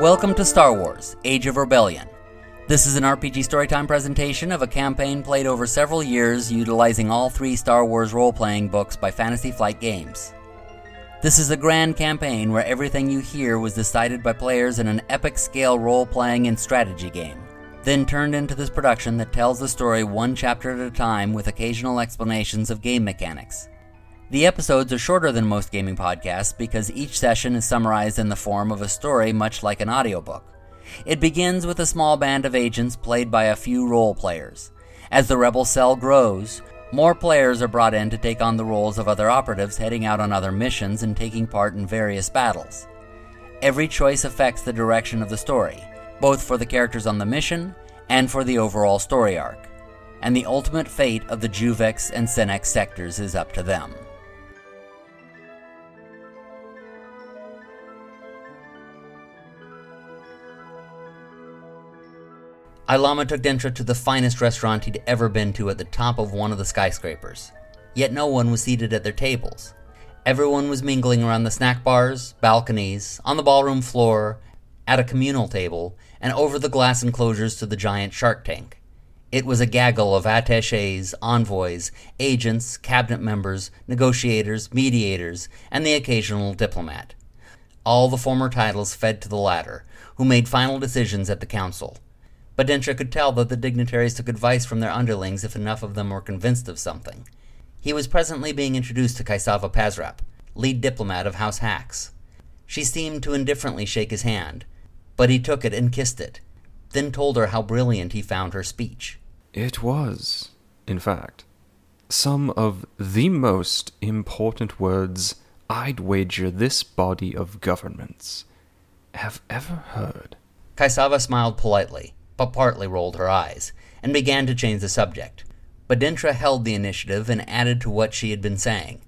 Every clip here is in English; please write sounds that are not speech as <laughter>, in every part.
Welcome to Star Wars Age of Rebellion. This is an RPG Storytime presentation of a campaign played over several years utilizing all three Star Wars role playing books by Fantasy Flight Games. This is a grand campaign where everything you hear was decided by players in an epic scale role playing and strategy game, then turned into this production that tells the story one chapter at a time with occasional explanations of game mechanics. The episodes are shorter than most gaming podcasts because each session is summarized in the form of a story much like an audiobook. It begins with a small band of agents played by a few role players. As the rebel cell grows, more players are brought in to take on the roles of other operatives heading out on other missions and taking part in various battles. Every choice affects the direction of the story, both for the characters on the mission and for the overall story arc. And the ultimate fate of the Juvex and Senex sectors is up to them. Ilama took Dentra to the finest restaurant he'd ever been to at the top of one of the skyscrapers. Yet no one was seated at their tables. Everyone was mingling around the snack bars, balconies, on the ballroom floor, at a communal table, and over the glass enclosures to the giant shark tank. It was a gaggle of attaches, envoys, agents, cabinet members, negotiators, mediators, and the occasional diplomat. All the former titles fed to the latter, who made final decisions at the council. But Dentra could tell that the dignitaries took advice from their underlings if enough of them were convinced of something. He was presently being introduced to Kaisava Pazrap, lead diplomat of House Hax. She seemed to indifferently shake his hand, but he took it and kissed it, then told her how brilliant he found her speech. It was, in fact, some of the most important words I'd wager this body of governments have ever heard. Kaisava smiled politely, but partly rolled her eyes, and began to change the subject. But Dentra held the initiative and added to what she had been saying.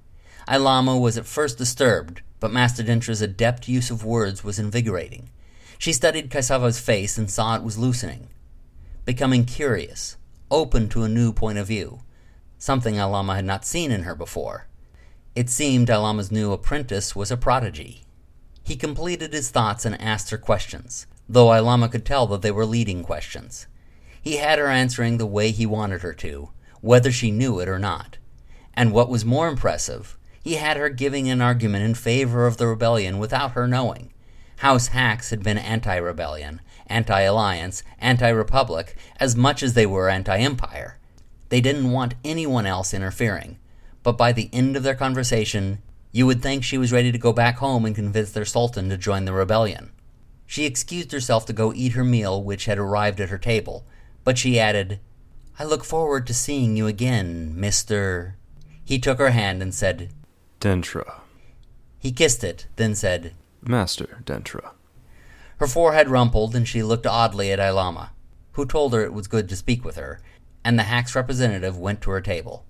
Ilama was at first disturbed, but Master Dentra's adept use of words was invigorating. She studied Kaisava's face and saw it was loosening, becoming curious, open to a new point of view, something Ilama had not seen in her before. It seemed Ilama's new apprentice was a prodigy. He completed his thoughts and asked her questions, though Ilama could tell that they were leading questions. He had her answering the way he wanted her to, whether she knew it or not. And what was more impressive, he had her giving an argument in favor of the rebellion without her knowing. House Hax had been anti rebellion, anti alliance, anti republic, as much as they were anti empire. They didn't want anyone else interfering. But by the end of their conversation, you would think she was ready to go back home and convince their sultan to join the rebellion. She excused herself to go eat her meal, which had arrived at her table, but she added, I look forward to seeing you again, Mr. He took her hand and said, Dentra. He kissed it, then said, Master Dentra. Her forehead rumpled, and she looked oddly at Ilama, who told her it was good to speak with her, and the Hax representative went to her table.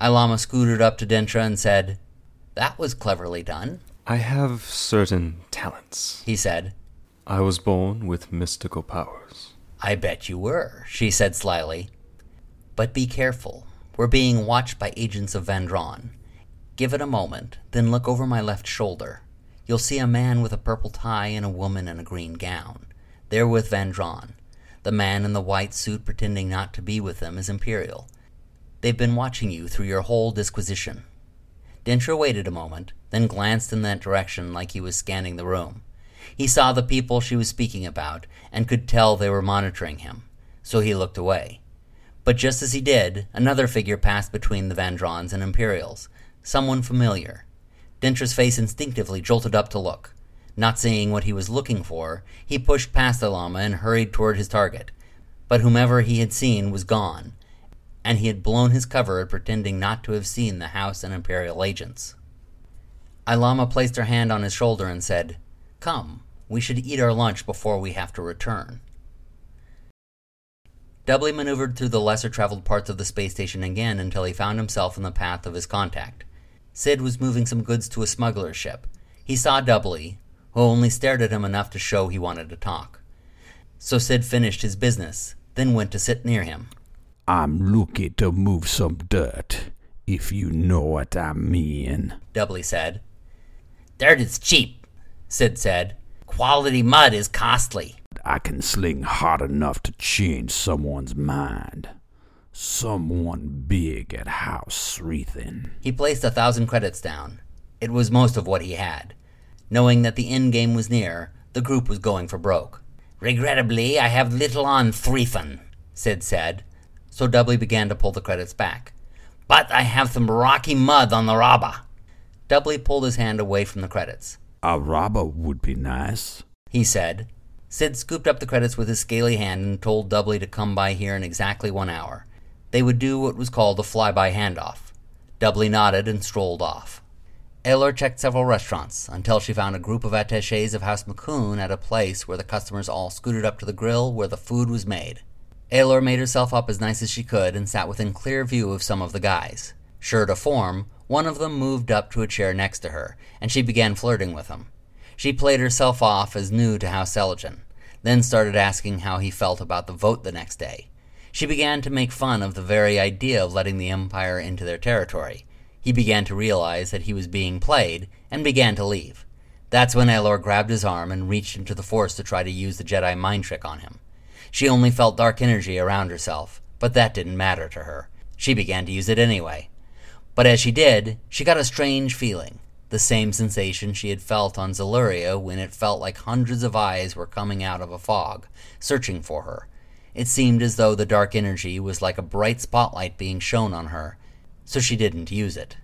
Ilama scooted up to Dentra and said, That was cleverly done. I have certain talents, he said. I was born with mystical powers. I bet you were, she said slyly. But be careful. We're being watched by agents of Vandron. Give it a moment, then look over my left shoulder. You'll see a man with a purple tie and a woman in a green gown. They're with Vandron. The man in the white suit pretending not to be with them is Imperial. They've been watching you through your whole disquisition. Dentra waited a moment, then glanced in that direction like he was scanning the room. He saw the people she was speaking about and could tell they were monitoring him, so he looked away. But just as he did, another figure passed between the Vandrons and Imperials, someone familiar. Dentra's face instinctively jolted up to look. Not seeing what he was looking for, he pushed past Ilama and hurried toward his target. But whomever he had seen was gone, and he had blown his cover at pretending not to have seen the House and Imperial agents. Ilama placed her hand on his shoulder and said, Come, we should eat our lunch before we have to return. Dudley maneuvered through the lesser traveled parts of the space station again until he found himself in the path of his contact. Sid was moving some goods to a smuggler's ship. He saw Dudley, who only stared at him enough to show he wanted to talk. So Sid finished his business, then went to sit near him. I'm looking to move some dirt, if you know what I mean. Dudley said. Dirt is cheap, Sid said, Quality mud is costly. I can sling hard enough to change someone's mind. Someone big at House Sreethin. He placed a thousand credits down. It was most of what he had. Knowing that the end game was near, the group was going for broke. Regrettably, I have little on Threethan, Sid said, so Dudley began to pull the credits back. But I have some rocky mud on the Rabba. Dudley pulled his hand away from the credits. Araba would be nice. He said. Sid scooped up the credits with his scaly hand and told Dudley to come by here in exactly one hour. They would do what was called a flyby handoff. Dudley nodded and strolled off. Aylor checked several restaurants until she found a group of attaches of House McCoon at a place where the customers all scooted up to the grill where the food was made. Aylor made herself up as nice as she could and sat within clear view of some of the guys. Sure to form, one of them moved up to a chair next to her, and she began flirting with him. She played herself off as new to House Seligen, then started asking how he felt about the vote the next day. She began to make fun of the very idea of letting the Empire into their territory. He began to realize that he was being played and began to leave. That's when Aylor grabbed his arm and reached into the Force to try to use the Jedi mind trick on him. She only felt dark energy around herself, but that didn't matter to her. She began to use it anyway. But as she did, she got a strange feeling the same sensation she had felt on Zeluria when it felt like hundreds of eyes were coming out of a fog, searching for her. It seemed as though the dark energy was like a bright spotlight being shone on her, so she didn't use it.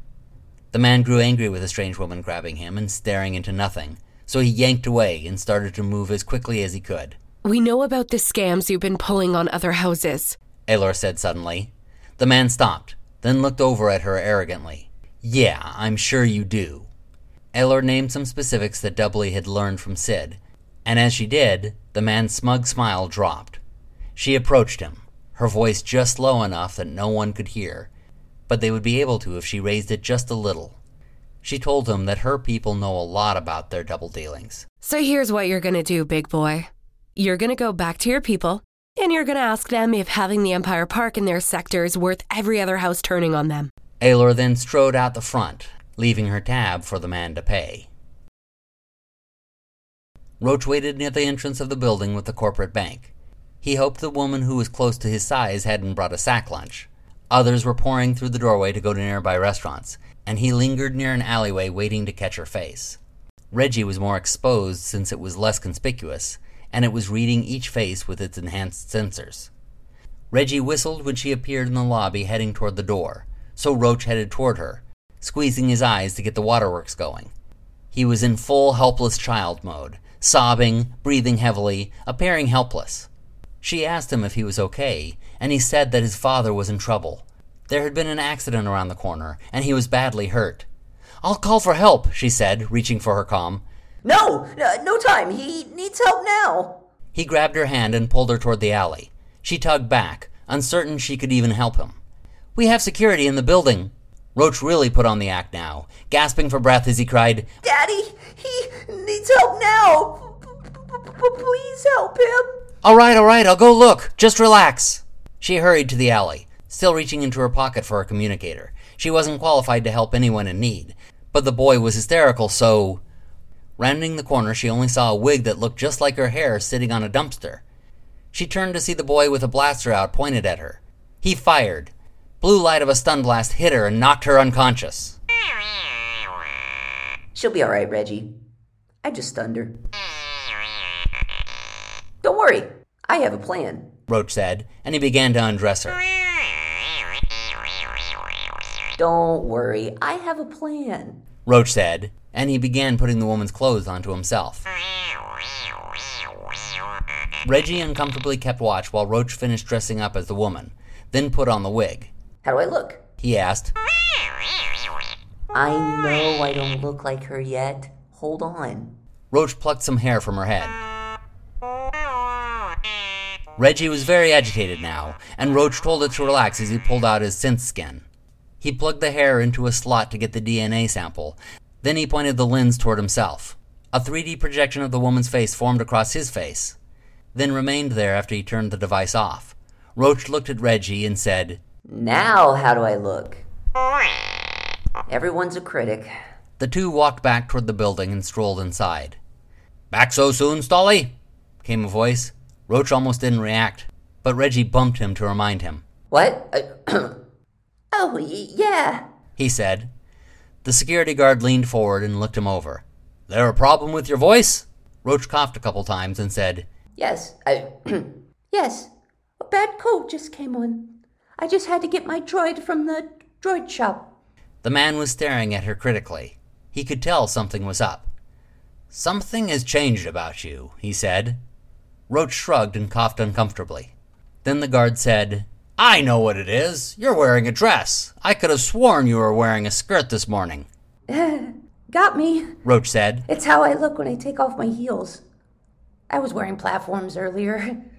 The man grew angry with the strange woman grabbing him and staring into nothing, so he yanked away and started to move as quickly as he could. We know about the scams you've been pulling on other houses. Aylor said suddenly. The man stopped, then looked over at her arrogantly. Yeah, I'm sure you do. Aylor named some specifics that Dudley had learned from Sid, and as she did, the man's smug smile dropped. She approached him, her voice just low enough that no one could hear, but they would be able to if she raised it just a little. She told him that her people know a lot about their double dealings. So here's what you're gonna do, big boy. You're gonna go back to your people, and you're gonna ask them if having the Empire Park in their sector is worth every other house turning on them. Aylor then strode out the front, leaving her tab for the man to pay. Roach waited near the entrance of the building with the corporate bank. He hoped the woman who was close to his size hadn't brought a sack lunch. Others were pouring through the doorway to go to nearby restaurants, and he lingered near an alleyway waiting to catch her face. Reggie was more exposed since it was less conspicuous, and it was reading each face with its enhanced sensors. Reggie whistled when she appeared in the lobby heading toward the door, so Roach headed toward her, squeezing his eyes to get the waterworks going. He was in full helpless child mode, sobbing, breathing heavily, appearing helpless. She asked him if he was okay, and he said that his father was in trouble. There had been an accident around the corner, and he was badly hurt. I'll call for help, she said, reaching for her comm. No, no time. He needs help now. He grabbed her hand and pulled her toward the alley. She tugged back, uncertain she could even help him. We have security in the building. Roach really put on the act now, gasping for breath as he cried, Daddy, he needs help now. Please help him. All right, all right, I'll go look. Just relax. She hurried to the alley, still reaching into her pocket for a communicator. She wasn't qualified to help anyone in need, but the boy was hysterical, so. Rounding the corner, she only saw a wig that looked just like her hair sitting on a dumpster. She turned to see the boy with a blaster out pointed at her. He fired. Blue light of a stun blast hit her and knocked her unconscious. She'll be all right, Reggie. I just stunned her. Don't worry. I have a plan. Roach said, and he began to undress her. Don't worry. I have a plan. Roach said, and he began putting the woman's clothes onto himself. Reggie uncomfortably kept watch while Roach finished dressing up as the woman, then put on the wig. How do I look? He asked. I know I don't look like her yet. Hold on. Roach plucked some hair from her head. Reggie was very agitated now, and Roach told it to relax as he pulled out his synth skin. He plugged the hair into a slot to get the DNA sample. Then he pointed the lens toward himself. A 3D projection of the woman's face formed across his face, then remained there after he turned the device off. Roach looked at Reggie and said, Now, how do I look? Everyone's a critic. The two walked back toward the building and strolled inside. Back so soon, Stolly? came a voice. Roach almost didn't react, but Reggie bumped him to remind him. What? <clears throat> Oh, y- yeah. He said. The security guard leaned forward and looked him over. There a problem with your voice? Roach coughed a couple times and said, Yes. I, <clears throat> yes. A bad cold just came on. I just had to get my droid from the droid shop. The man was staring at her critically. He could tell something was up. Something has changed about you, he said. Roach shrugged and coughed uncomfortably. Then the guard said, I know what it is. You're wearing a dress. I could have sworn you were wearing a skirt this morning, <laughs> Got me. Roach said. It's how I look when I take off my heels. I was wearing platforms earlier. <laughs>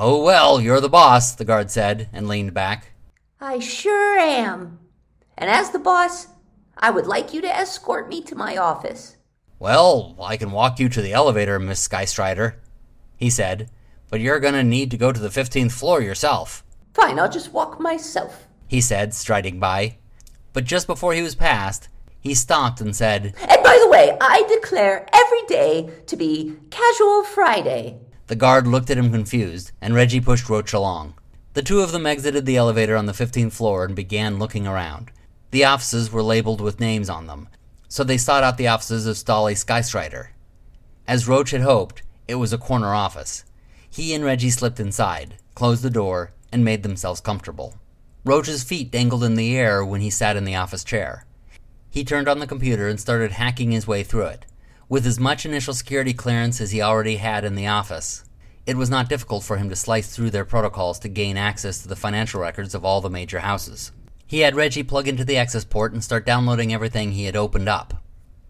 Oh, well, you're the boss, the guard said, and leaned back. I sure am. And as the boss, I would like you to escort me to my office. Well, I can walk you to the elevator, Miss Skystrider, he said, but you're gonna need to go to the 15th floor yourself, Fine, I'll just walk myself. he said, striding by. But just before he was past, he stopped and said, And by the way, I declare every day to be Casual Friday. The guard looked at him confused, and Reggie pushed Roach along. The two of them exited the elevator on the 15th floor and began looking around. The offices were labeled with names on them, so they sought out the offices of Stolly Skystrider. As Roach had hoped, it was a corner office. He and Reggie slipped inside, closed the door, and made themselves comfortable. Roach's feet dangled in the air when he sat in the office chair. He turned on the computer and started hacking his way through it. With as much initial security clearance as he already had in the office, it was not difficult for him to slice through their protocols to gain access to the financial records of all the major houses. He had Reggie plug into the access port and start downloading everything he had opened up.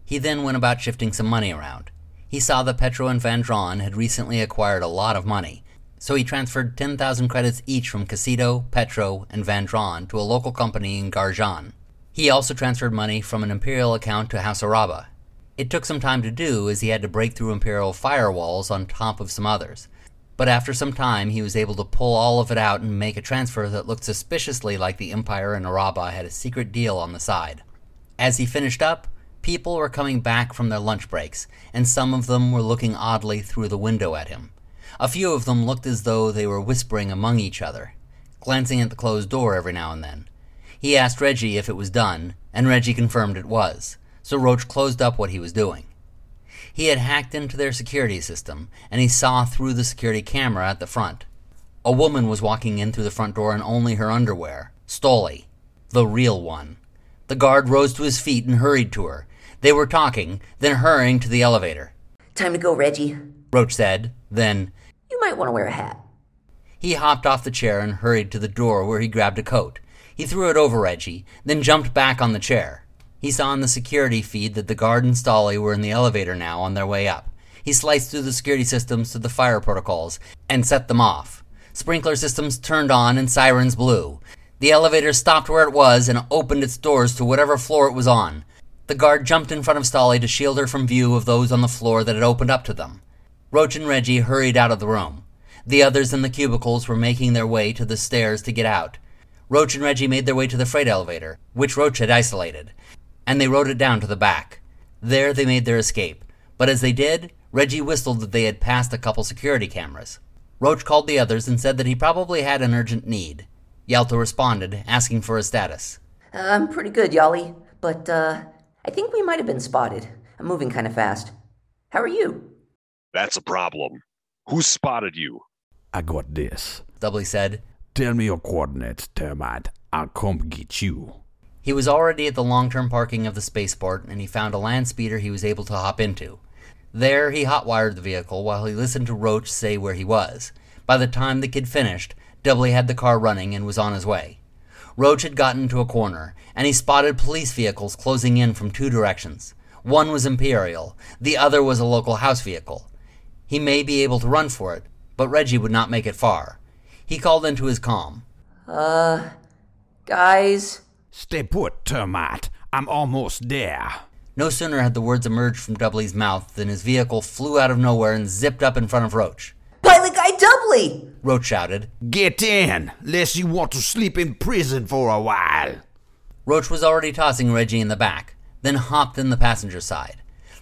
He then went about shifting some money around. He saw that Petro and Vandron had recently acquired a lot of money, so he transferred 10,000 credits each from Casito, Petro, and Vandron to a local company in Garjan. He also transferred money from an Imperial account to House Araba. It took some time to do as he had to break through Imperial firewalls on top of some others, but after some time he was able to pull all of it out and make a transfer that looked suspiciously like the Empire and Araba had a secret deal on the side. As he finished up, people were coming back from their lunch breaks, and some of them were looking oddly through the window at him. A few of them looked as though they were whispering among each other, glancing at the closed door every now and then. He asked Reggie if it was done, and Reggie confirmed it was, so Roach closed up what he was doing. He had hacked into their security system, and he saw through the security camera at the front. A woman was walking in through the front door in only her underwear. Stolly. The real one. The guard rose to his feet and hurried to her. They were talking, then hurrying to the elevator. Time to go, Reggie. Roach said, then. You might want to wear a hat. He hopped off the chair and hurried to the door where he grabbed a coat. He threw it over Reggie, then jumped back on the chair. He saw in the security feed that the guard and Stolly were in the elevator now on their way up. He sliced through the security systems to the fire protocols and set them off. Sprinkler systems turned on and sirens blew. The elevator stopped where it was and opened its doors to whatever floor it was on. The guard jumped in front of Stolly to shield her from view of those on the floor that had opened up to them. Roach and Reggie hurried out of the room. The others in the cubicles were making their way to the stairs to get out. Roach and Reggie made their way to the freight elevator, which Roach had isolated, and they rode it down to the back. There they made their escape, but as they did, Reggie whistled that they had passed a couple security cameras. Roach called the others and said that he probably had an urgent need. Yalto responded, asking for his status. Uh, I'm pretty good, Yali, but uh, I think we might have been spotted. I'm moving kind of fast. How are you? That's a problem. Who spotted you? I got this. Dudley said. Tell me your coordinates, Termite. I'll come get you. He was already at the long term parking of the spaceport, and he found a land speeder he was able to hop into. There, he hotwired the vehicle while he listened to Roach say where he was. By the time the kid finished, Dudley had the car running and was on his way. Roach had gotten to a corner, and he spotted police vehicles closing in from two directions. One was Imperial, the other was a local house vehicle. He may be able to run for it, but Reggie would not make it far. He called into his comm. Uh, guys, Stay put, Termite. I'm almost there. No sooner had the words emerged from Dudley's mouth than his vehicle flew out of nowhere and zipped up in front of Roach. Pilot Guy Doubly! Roach shouted. Get in, lest you want to sleep in prison for a while. Roach was already tossing Reggie in the back, then hopped in the passenger side.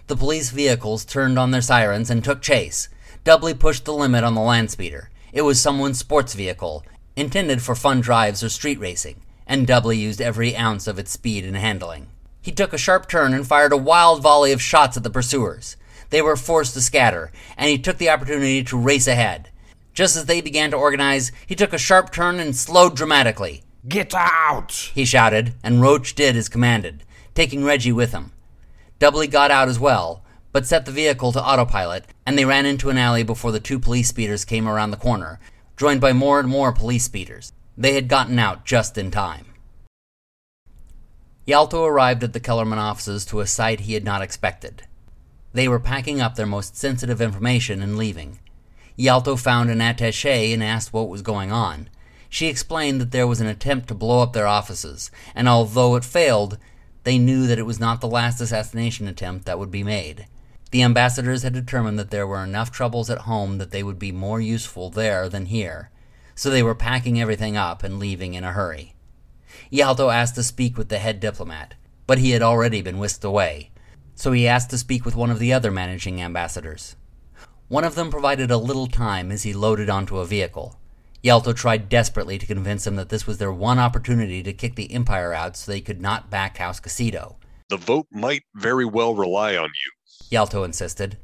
The police vehicles turned on their sirens and took chase. Dudley pushed the limit on the land speeder. It was someone's sports vehicle, intended for fun drives or street racing, and Dudley used every ounce of its speed and handling. He took a sharp turn and fired a wild volley of shots at the pursuers. They were forced to scatter, and he took the opportunity to race ahead. Just as they began to organize, he took a sharp turn and slowed dramatically. Get out! He shouted, and Roach did as commanded, taking Reggie with him. Dudley got out as well, but set the vehicle to autopilot, and they ran into an alley before the two police speeders came around the corner, joined by more and more police speeders. They had gotten out just in time. Yalto arrived at the Kellerman offices to a sight he had not expected. They were packing up their most sensitive information and leaving. Yalto found an attaché and asked what was going on. She explained that there was an attempt to blow up their offices, and although it failed, they knew that it was not the last assassination attempt that would be made. The ambassadors had determined that there were enough troubles at home that they would be more useful there than here, so they were packing everything up and leaving in a hurry. Yalto asked to speak with the head diplomat, but he had already been whisked away, so he asked to speak with one of the other managing ambassadors. One of them provided a little time as he loaded onto a vehicle. Yalto tried desperately to convince him that this was their one opportunity to kick the Empire out so they could not back House Casito. The vote might very well rely on you. Yalto insisted.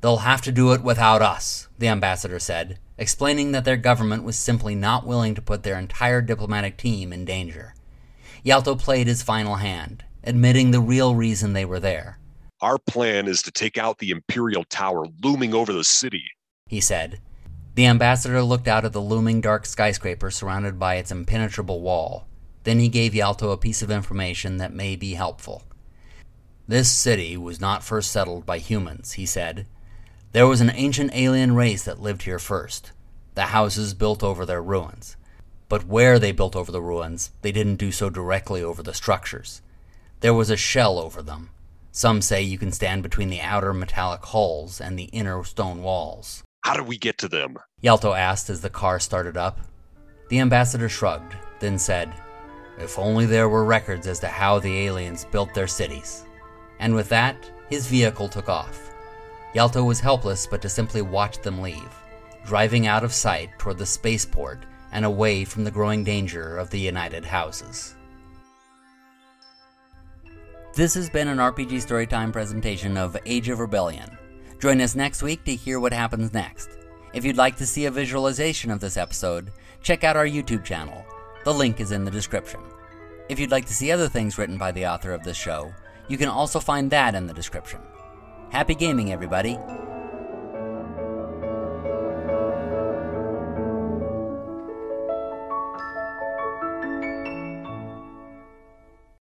They'll have to do it without us, the ambassador said, explaining that their government was simply not willing to put their entire diplomatic team in danger. Yalto played his final hand, admitting the real reason they were there. Our plan is to take out the Imperial Tower looming over the city. He said. The ambassador looked out at the looming dark skyscraper surrounded by its impenetrable wall. Then he gave Yalto a piece of information that may be helpful. This city was not first settled by humans, he said. There was an ancient alien race that lived here first. The houses built over their ruins. But where they built over the ruins, they didn't do so directly over the structures. There was a shell over them. Some say you can stand between the outer metallic hulls and the inner stone walls. How do we get to them? Yalto asked as the car started up. The ambassador shrugged, then said, If only there were records as to how the aliens built their cities. And with that, his vehicle took off. Yalto was helpless but to simply watch them leave, driving out of sight toward the spaceport and away from the growing danger of the United Houses. This has been an RPG Storytime presentation of Age of Rebellion. Join us next week to hear what happens next. If you'd like to see a visualization of this episode, check out our YouTube channel. The link is in the description. If you'd like to see other things written by the author of this show, you can also find that in the description. Happy gaming, everybody!